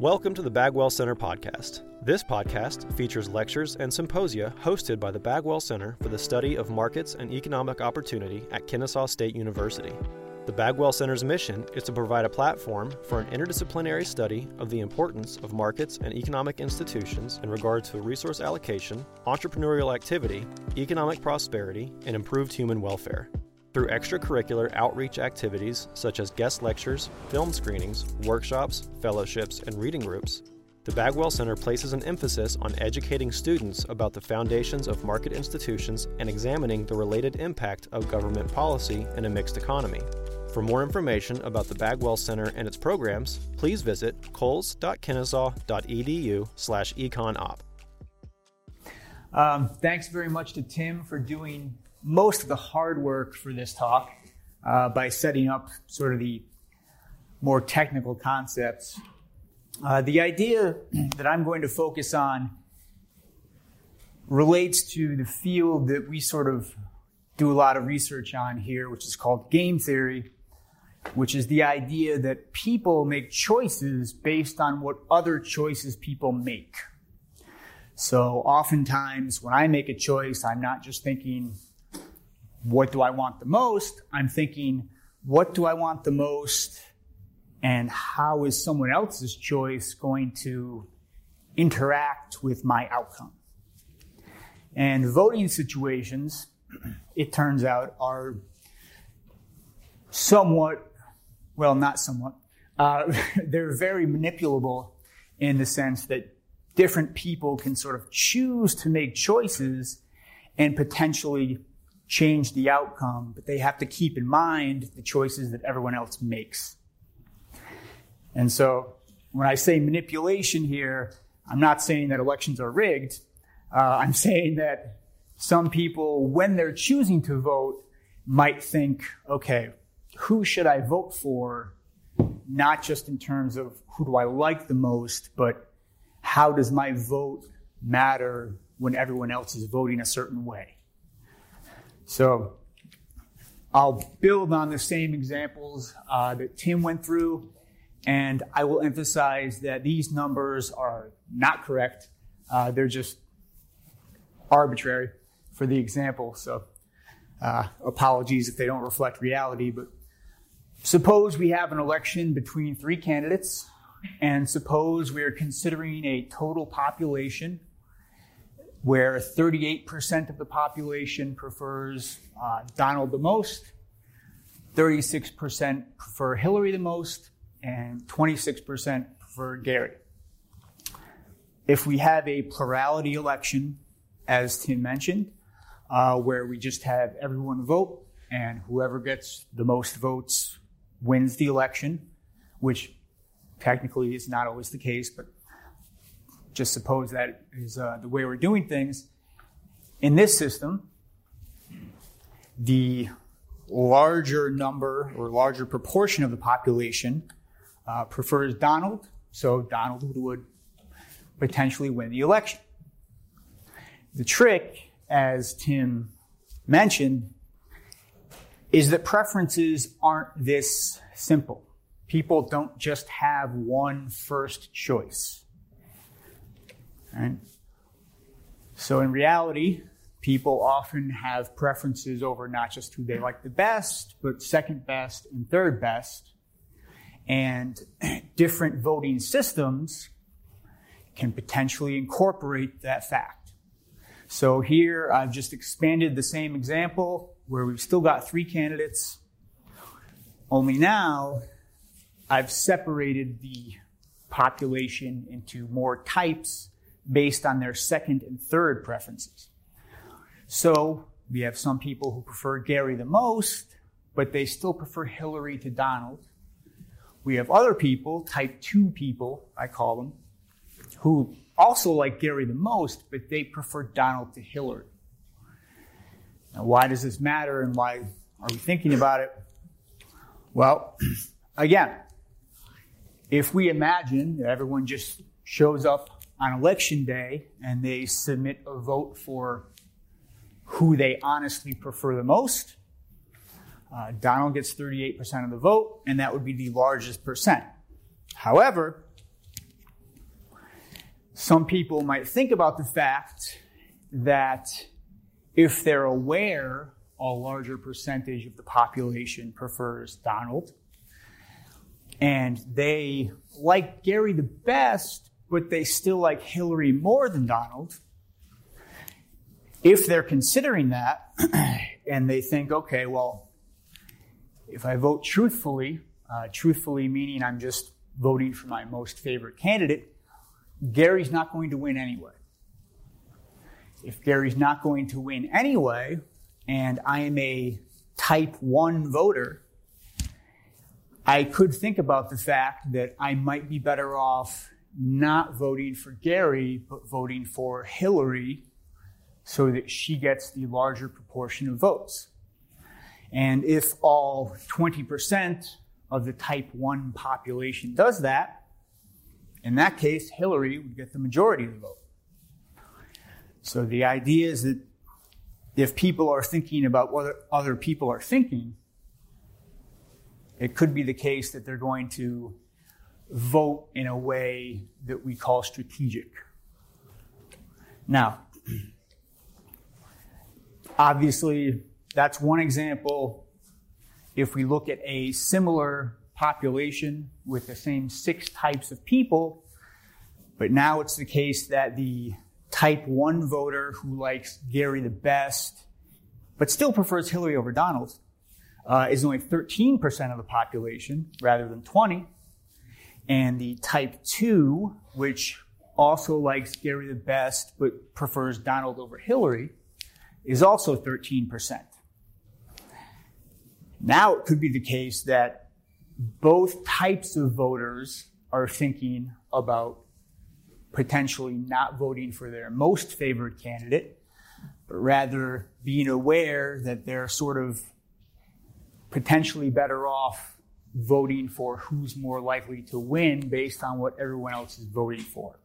Welcome to the Bagwell Center podcast. This podcast features lectures and symposia hosted by the Bagwell Center for the Study of Markets and Economic Opportunity at Kennesaw State University. The Bagwell Center's mission is to provide a platform for an interdisciplinary study of the importance of markets and economic institutions in regard to resource allocation, entrepreneurial activity, economic prosperity, and improved human welfare. Through extracurricular outreach activities such as guest lectures, film screenings, workshops, fellowships, and reading groups, the Bagwell Center places an emphasis on educating students about the foundations of market institutions and examining the related impact of government policy in a mixed economy. For more information about the Bagwell Center and its programs, please visit coles.kennesaw.edu slash econop. Um, thanks very much to Tim for doing most of the hard work for this talk uh, by setting up sort of the more technical concepts. Uh, the idea that I'm going to focus on relates to the field that we sort of do a lot of research on here, which is called game theory, which is the idea that people make choices based on what other choices people make. So oftentimes when I make a choice, I'm not just thinking, what do I want the most? I'm thinking, what do I want the most? And how is someone else's choice going to interact with my outcome? And voting situations, it turns out, are somewhat, well, not somewhat, uh, they're very manipulable in the sense that different people can sort of choose to make choices and potentially change the outcome, but they have to keep in mind the choices that everyone else makes. And so when I say manipulation here, I'm not saying that elections are rigged. Uh, I'm saying that some people, when they're choosing to vote, might think, okay, who should I vote for? Not just in terms of who do I like the most, but how does my vote matter when everyone else is voting a certain way? So I'll build on the same examples uh, that Tim went through, and I will emphasize that these numbers are not correct. Uh, they're just arbitrary for the example. So uh, apologies if they don't reflect reality, but suppose we have an election between three candidates, and suppose we are considering a total population where 38% of the population prefers uh, Donald the most, 36% prefer Hillary the most, and 26% prefer Gary. If we have a plurality election, as Tim mentioned, uh, where we just have everyone vote and whoever gets the most votes wins the election, which technically is not always the case, but just suppose that is uh, the way we're doing things. In this system, the larger number or larger proportion of the population uh, prefers Donald, so Donald would potentially win the election. The trick, as Tim mentioned, is that preferences aren't this simple. People don't just have one first choice. Right? So in reality, people often have preferences over not just who they like the best, but second best and third best. And different voting systems can potentially incorporate that fact. So here I've just expanded the same example where we've still got three candidates. Only now I've separated the population into more types based on their second and third preferences. So we have some people who prefer Gary the most, but they still prefer Hillary to Donald. We have other people, type 2 people, I call them, who also like Gary the most, but they prefer Donald to Hillary. Now, why does this matter and why are we thinking about it? Well, again, if we imagine that everyone just shows up on election day and they submit a vote for who they honestly prefer the most. Uh, Donald gets 38% of the vote, and that would be the largest percent. However, some people might think about the fact that if they're aware a larger percentage of the population prefers Donald, and they like Gary the best, but they still like Hillary more than Donald, if they're considering that and they think, okay, well, if I vote truthfully, uh, truthfully meaning I'm just voting for my most favorite candidate, Gary's not going to win anyway. If Gary's not going to win anyway, and I am a type 1 voter, I could think about the fact that I might be better off not voting for Gary, but voting for Hillary so that she gets the larger proportion of votes. And if all 20% of the type 1 population does that, in that case, Hillary would get the majority of the vote. So the idea is that if people are thinking about what other people are thinking, it could be the case that they're going to vote in a way that we call strategic. Now, obviously, that's one example. If we look at a similar population with the same six types of people, but now it's the case that the type 1 voter who likes Gary the best, but still prefers Hillary over Donald, uh, is only 13% of the population rather than 20. And the type 2, which also likes Gary the best but prefers Donald over Hillary, is also 13%. Now it could be the case that both types of voters are thinking about potentially not voting for their most favored candidate, but rather being aware that they're sort of potentially better off voting for who's more likely to win based on what everyone else is voting for.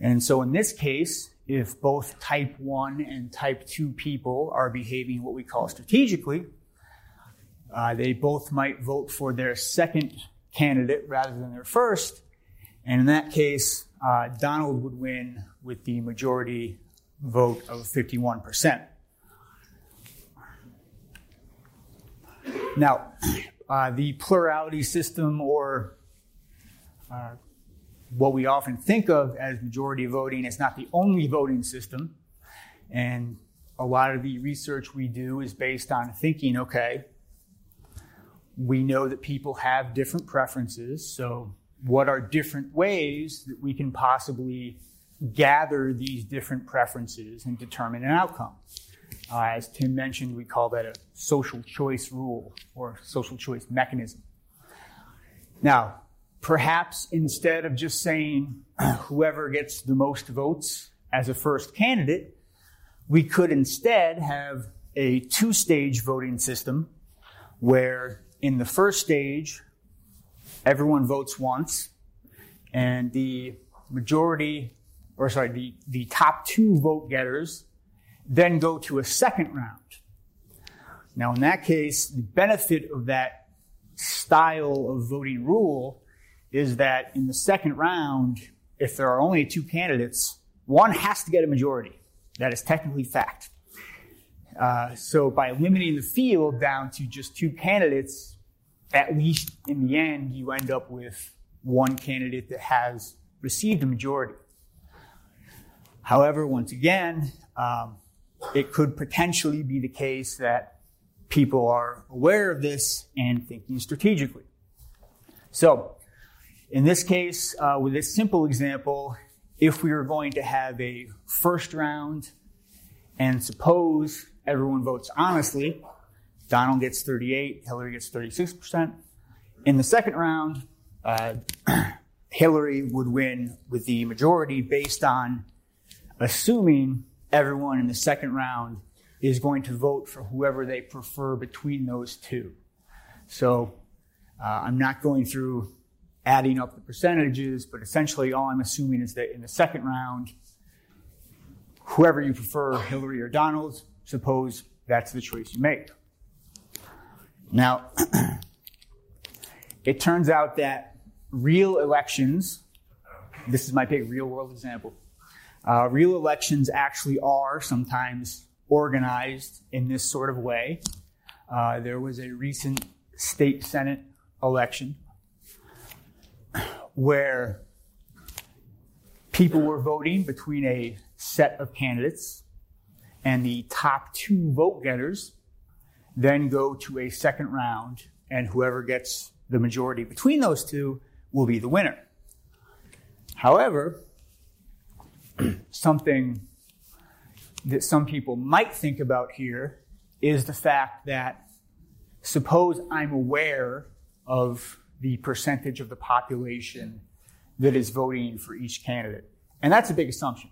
And so in this case, if both type 1 and type 2 people are behaving what we call strategically, uh, they both might vote for their second candidate rather than their first. And in that case, uh, Donald would win with the majority vote of 51%. Now, uh, the plurality system, or uh, what we often think of as majority voting, is not the only voting system. And a lot of the research we do is based on thinking okay, we know that people have different preferences. So, what are different ways that we can possibly gather these different preferences and determine an outcome? Uh, as Tim mentioned, we call that a social choice rule or social choice mechanism. Now, perhaps instead of just saying whoever gets the most votes as a first candidate, we could instead have a two stage voting system where in the first stage, everyone votes once, and the majority, or sorry, the, the top two vote getters then go to a second round. Now, in that case, the benefit of that style of voting rule is that in the second round, if there are only two candidates, one has to get a majority. That is technically fact. Uh, so by limiting the field down to just two candidates, at least in the end, you end up with one candidate that has received a majority. However, once again, um, it could potentially be the case that people are aware of this and thinking strategically. So, in this case, uh, with this simple example, if we were going to have a first round and suppose everyone votes honestly, Donald gets 38, Hillary gets 36%. In the second round, uh, Hillary would win with the majority based on assuming everyone in the second round is going to vote for whoever they prefer between those two. So uh, I'm not going through adding up the percentages, but essentially all I'm assuming is that in the second round, whoever you prefer, Hillary or Donald, suppose that's the choice you make. Now, it turns out that real elections this is my big real world example. Uh, real elections actually are sometimes organized in this sort of way. Uh, there was a recent state senate election where people were voting between a set of candidates, and the top two vote getters then go to a second round, and whoever gets the majority between those two will be the winner. However, something that some people might think about here is the fact that suppose I'm aware of the percentage of the population that is voting for each candidate. And that's a big assumption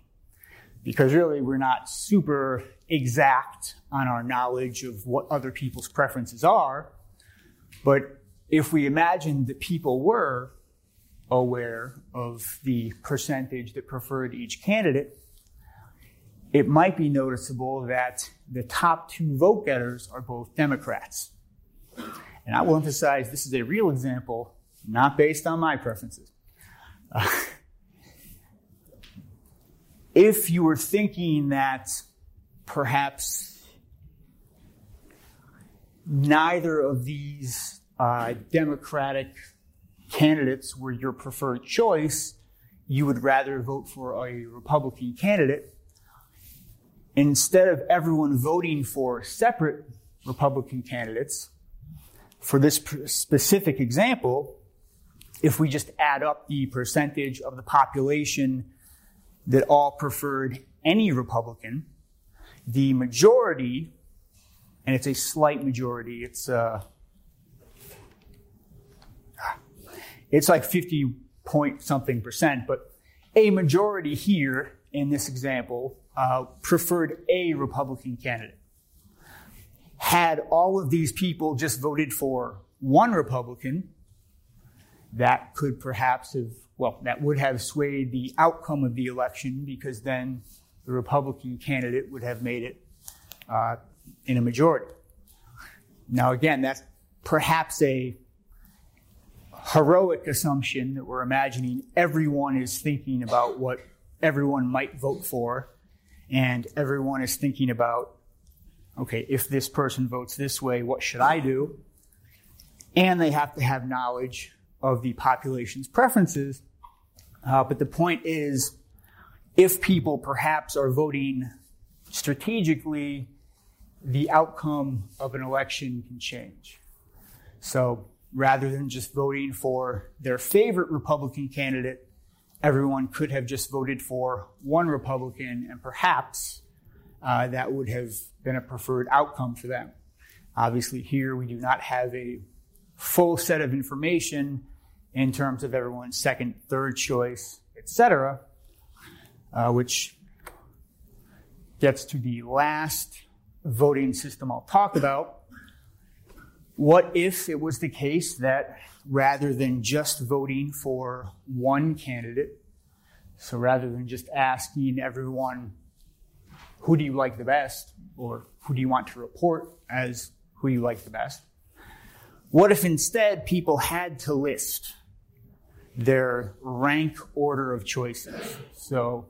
because really we're not super exact on our knowledge of what other people's preferences are. But if we imagine that people were aware of the percentage that preferred each candidate, it might be noticeable that the top two vote getters are both Democrats. And I will emphasize this is a real example, not based on my preferences. Uh, if you were thinking that perhaps neither of these uh, Democratic candidates were your preferred choice, you would rather vote for a Republican candidate. Instead of everyone voting for separate Republican candidates, for this specific example, if we just add up the percentage of the population that all preferred any Republican, the majority, and it's a slight majority, it's uh, it's like 50 point something percent, but a majority here in this example uh, preferred a Republican candidate. Had all of these people just voted for one Republican, that could perhaps have, well, that would have swayed the outcome of the election because then the Republican candidate would have made it uh, in a majority. Now, again, that's perhaps a heroic assumption that we're imagining everyone is thinking about what everyone might vote for, and everyone is thinking about, okay, if this person votes this way, what should I do? And they have to have knowledge of the population's preferences. Uh, but the point is, if people perhaps are voting strategically, the outcome of an election can change. So rather than just voting for their favorite Republican candidate, everyone could have just voted for one Republican, and perhaps uh, that would have been a preferred outcome for them. Obviously, here we do not have a full set of information in terms of everyone's second, third choice, etc., uh, which gets to the last voting system I'll talk about. What if it was the case that rather than just voting for one candidate, so rather than just asking everyone, who do you like the best, or who do you want to report as who you like the best, what if instead people had to list their rank order of choices. So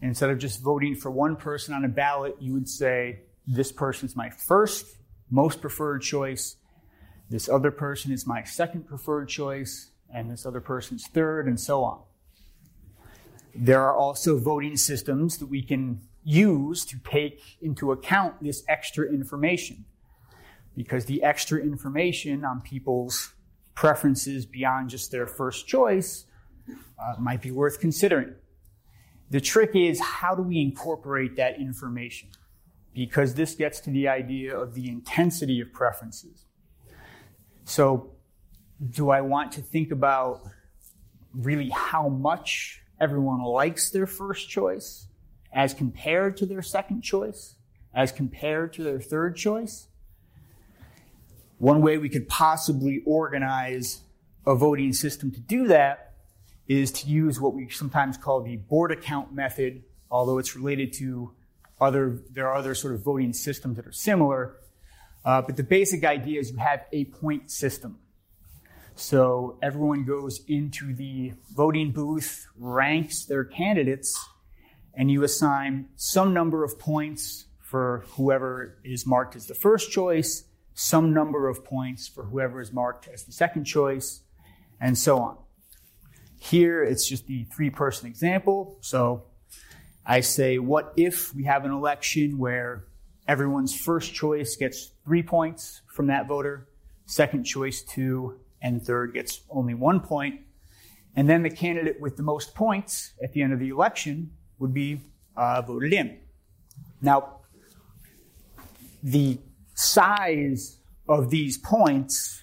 instead of just voting for one person on a ballot, you would say, this person is my first most preferred choice. This other person is my second preferred choice. And this other person's third, and so on. There are also voting systems that we can use to take into account this extra information. Because the extra information on people's preferences beyond just their first choice uh, might be worth considering. The trick is how do we incorporate that information? Because this gets to the idea of the intensity of preferences. So, do I want to think about really how much everyone likes their first choice as compared to their second choice, as compared to their third choice? One way we could possibly organize a voting system to do that is to use what we sometimes call the Borda count method, although it's related to other, there are other sort of voting systems that are similar. Uh, but the basic idea is you have a point system. So everyone goes into the voting booth, ranks their candidates, and you assign some number of points for whoever is marked as the first choice, some number of points for whoever is marked as the second choice, and so on. Here, it's just the three person example. So I say, what if we have an election where everyone's first choice gets three points from that voter, second choice two, and third gets only one point. And then the candidate with the most points at the end of the election would be uh, voted in. Now, the size of these points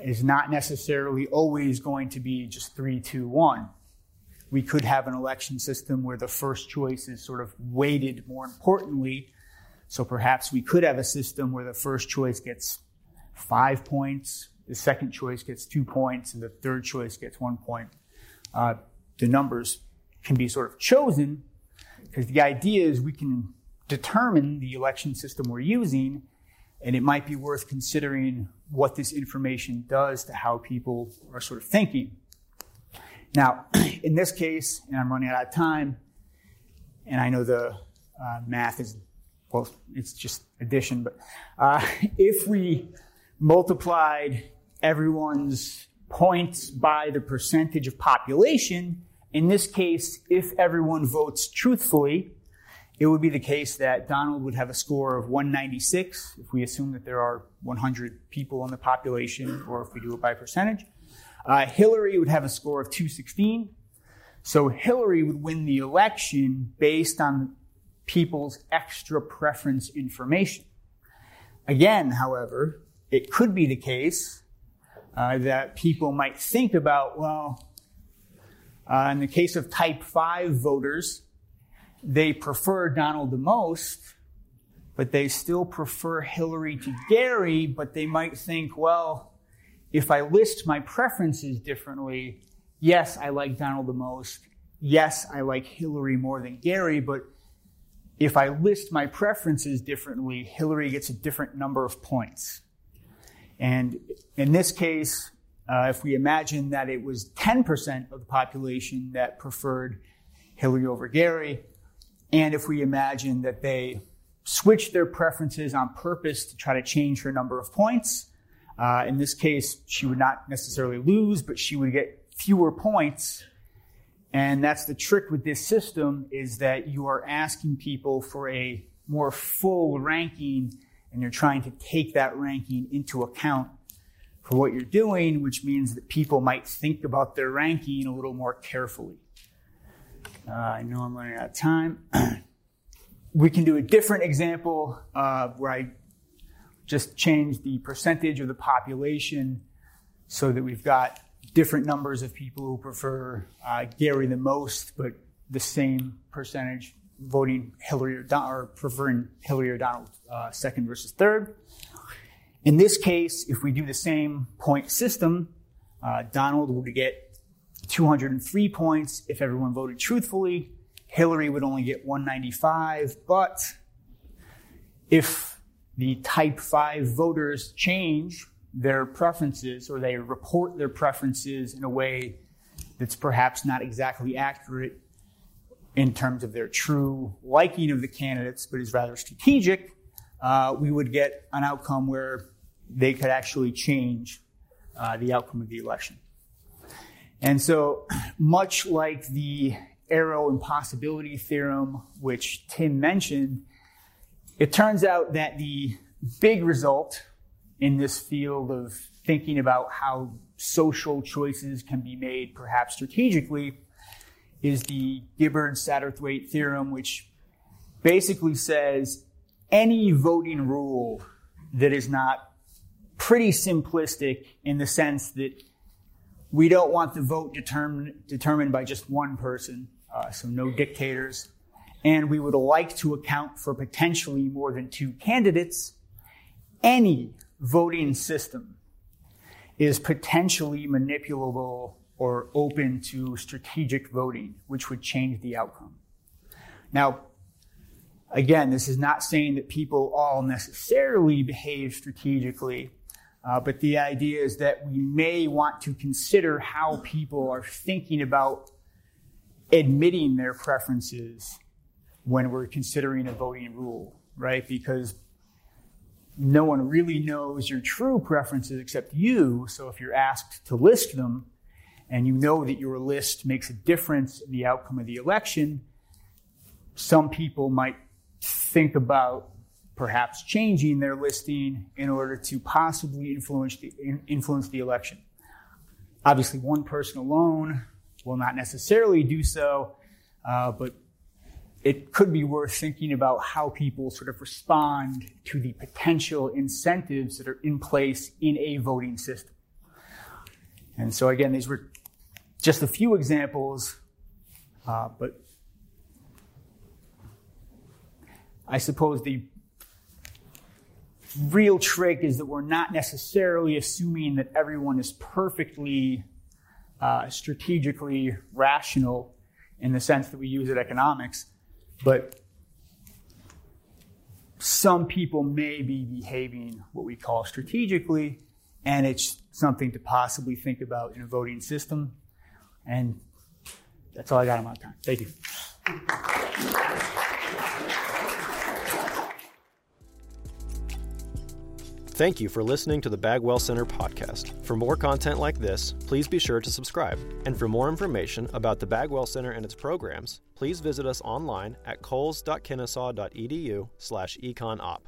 is not necessarily always going to be just three, two, one. We could have an election system where the first choice is sort of weighted more importantly. So perhaps we could have a system where the first choice gets five points, the second choice gets two points, and the third choice gets one point. Uh, the numbers can be sort of chosen because the idea is we can determine the election system we're using, and it might be worth considering what this information does to how people are sort of thinking. Now, in this case, and I'm running out of time, and I know the uh, math is, well, it's just addition, but uh, if we multiplied everyone's points by the percentage of population. In this case, if everyone votes truthfully, it would be the case that Donald would have a score of 196 if we assume that there are 100 people in the population, or if we do it by percentage. Uh, Hillary would have a score of 216. So Hillary would win the election based on people's extra preference information. Again, however, it could be the case uh, that people might think about, well, uh, in the case of type 5 voters, they prefer Donald the most, but they still prefer Hillary to Gary, but they might think, well, if I list my preferences differently, yes, I like Donald the most. Yes, I like Hillary more than Gary, but if I list my preferences differently, Hillary gets a different number of points. And in this case, uh, if we imagine that it was 10% of the population that preferred Hillary over Gary, and if we imagine that they switched their preferences on purpose to try to change her number of points, uh, in this case, she would not necessarily lose, but she would get fewer points. And that's the trick with this system is that you are asking people for a more full ranking and you're trying to take that ranking into account for what you're doing, which means that people might think about their ranking a little more carefully. Uh, I know I'm running out of time. we can do a different example uh, where I just change the percentage of the population so that we've got different numbers of people who prefer uh, Gary the most, but the same percentage voting Hillary or, Don- or preferring Hillary or Donald uh, second versus third. In this case, if we do the same point system, uh, Donald would get 203 points if everyone voted truthfully. Hillary would only get 195, but if the type 5 voters change their preferences or they report their preferences in a way that's perhaps not exactly accurate, in terms of their true liking of the candidates, but is rather strategic, uh, we would get an outcome where they could actually change uh, the outcome of the election. And so, much like the arrow impossibility theorem, which Tim mentioned, it turns out that the big result in this field of thinking about how social choices can be made perhaps strategically is the Gibbard Satterthwaite theorem, which basically says any voting rule that is not pretty simplistic in the sense that we don't want the vote determined, determined by just one person, uh, so no dictators, and we would like to account for potentially more than two candidates. Any voting system is potentially manipulable or open to strategic voting, which would change the outcome. Now, again, this is not saying that people all necessarily behave strategically, Uh, but the idea is that we may want to consider how people are thinking about admitting their preferences when we're considering a voting rule, right? Because no one really knows your true preferences except you. So if you're asked to list them and you know that your list makes a difference in the outcome of the election, some people might think about perhaps changing their listing in order to possibly influence the, influence the election. Obviously, one person alone will not necessarily do so, uh, but it could be worth thinking about how people sort of respond to the potential incentives that are in place in a voting system. And so, again, these were just a few examples, uh, but I suppose the real trick is that we're not necessarily assuming that everyone is perfectly uh, strategically rational in the sense that we use it economics, but some people may be behaving what we call strategically, and it's something to possibly think about in a voting system. And that's all I got on my time. Thank you. Thank you for listening to the Bagwell Center podcast. For more content like this, please be sure to subscribe. And for more information about the Bagwell Center and its programs, please visit us online at coles.kennesaw.edu slash econop.